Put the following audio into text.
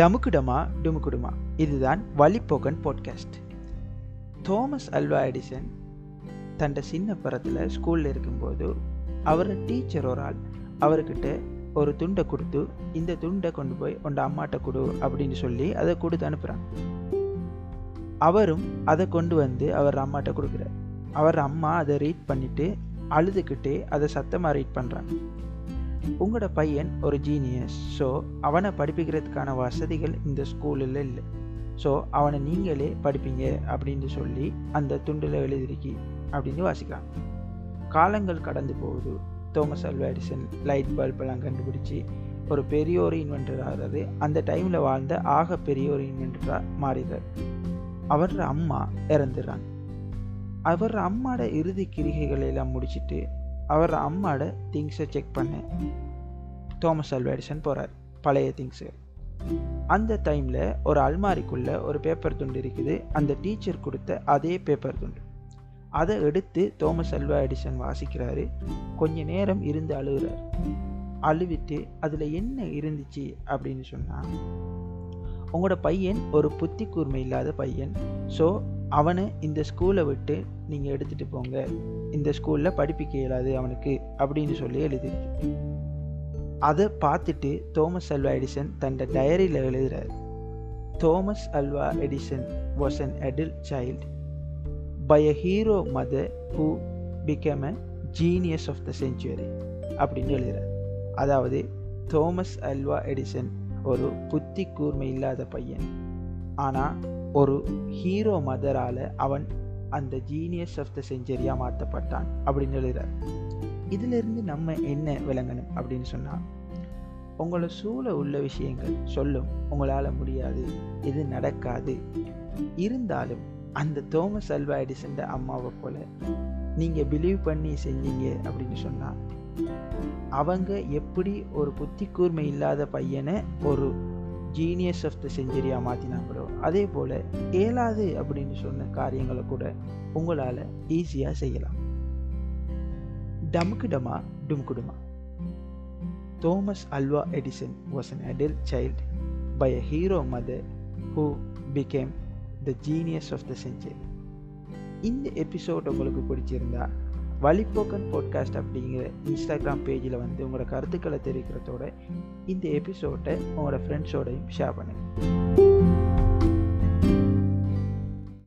டமுக்குடமா டுமுக்குடுமா. இதுதான் Vazhippokkan podcast Thomas Alva Edison தன்ட சின்ன பரத்தில் ஸ்கூலில் இருக்கும்போது அவரோட டீச்சர் ஒரு ஆள். அவர்கிட்ட ஒரு துண்டை கொடுத்து இந்த துண்டை கொண்டு போய் உண்ட அம்மாட்ட கொடு அப்படின்னு சொல்லி அதை கொடுத்து அனுப்புகிறான் அவரும் அதை கொண்டு வந்து அவர் அம்மாட்ட கொடுக்குறார். அவர் அம்மா அதை ரீட் பண்ணிவிட்டு அழுதுகிட்டே அதை சத்தமாக ரீட் பண்ணுறாங்க உங்களோட பையன் ஒரு ஜீனியஸ் ஸோ அவனை படிப்பிக்கிறதுக்கான வசதிகள் இந்த ஸ்கூலில் இல்லை. ஸோ அவனை நீங்களே படிப்பீங்க அப்படின்னு சொல்லி அந்த துண்டில் எழுதிருக்கி அப்படின்னு வாசிக்கிறான் காலங்கள் கடந்து போகுது. தோமஸ் அல்வா எடிசன் லைட் பல்பெல்லாம் கண்டுபிடிச்சி ஒரு பெரிய ஒரு இன்வென்டர் ஆகிறது அந்த டைமில் வாழ்ந்த ஆக பெரிய ஒரு இன்வென்டராக மாறிடுறார். அவரோட அம்மா இறந்துடுறாங்க. அவர் அம்மாவோட இறுதி கிரிகைகளை எல்லாம் முடிச்சுட்டு அவர் அம்மாவோட திங்ஸை செக் பண்ண. தோமஸ் அல்வா எடிசன் போகிறார் பழைய திங்ஸு அந்த டைமில் ஒரு அல்மாரிக்குள்ளே ஒரு பேப்பர் துண்டு இருக்குது. அந்த டீச்சர் கொடுத்த அதே பேப்பர் துண்டு. அதை எடுத்து தோமஸ் அல்வா எடிசன் வாசிக்கிறாரு. கொஞ்ச நேரம் இருந்து அழுகிறார். அழுவிட்டு அதில் என்ன இருந்துச்சு அப்படின்னு சொன்னால் உங்களோட பையன் ஒரு புத்தி கூர்மை இல்லாத பையன். ஸோ அவனை இந்த ஸ்கூலை விட்டு நீங்கள் எடுத்துகிட்டு போங்க. இந்த ஸ்கூலில் படிப்பிக்க இயலாது அவனுக்கு அப்படின்னு சொல்லி எழுதிருக்கு அதை பார்த்துட்டு தோமஸ் அல்வா எடிசன் தன் டயரியில் எழுதுறாரு. Thomas Alva Edison was an addled child by a hero mother who become a genius of the century அப்படின்னு எழுதுறார். அதாவது தோமஸ் அல்வா எடிசன் ஒரு புத்தி கூர்மை இல்லாத பையன். ஆனால் ஒரு ஹீரோ மதரால் அவன் அந்த ஜீனியஸ் ஆஃப் த செஞ்சுரியாக மாற்றப்பட்டான் அப்படின்னு எழுதுறார். இதிலிருந்து நம்ம என்ன விளங்கணும் அப்படின்னு சொன்னால் உங்களை சூழ உள்ள விஷயங்கள் சொல்லும் உங்களால் முடியாது இது நடக்காது. இருந்தாலும் அந்த தோமஸ் அல்வா எடிசன் அம்மாவை போல நீங்கள் பிலீவ் பண்ணி செஞ்சீங்க அப்படின்னு சொன்னால் அவங்க எப்படி ஒரு புத்தி கூர்மை இல்லாத பையனை ஒரு ஜீனியஸ் ஆஃப் த செஞ்சுரியாக மாற்றினாங்களோ அதே போல் ஏலாது அப்படின்னு சொன்ன காரியங்களை கூட உங்களால் ஈஸியாக செய்யலாம். டமுக்கு டமா டும்குடுமா Thomas Alva Edison was an addled child by a hero mother who became the genius of the century இந்த எபிசோட் உங்களுக்கு பிடிச்சிருந்தா வழிப்போக்கன் பாட்காஸ்ட் அப்படிங்கிற இன்ஸ்டாகிராம் பேஜில் வந்து உங்களோட கருத்துக்களை தெரிவிக்கிறதோட இந்த எபிசோட்டை உங்களோட ஃப்ரெண்ட்ஸோடையும் ஷேர் பண்ணுங்கள்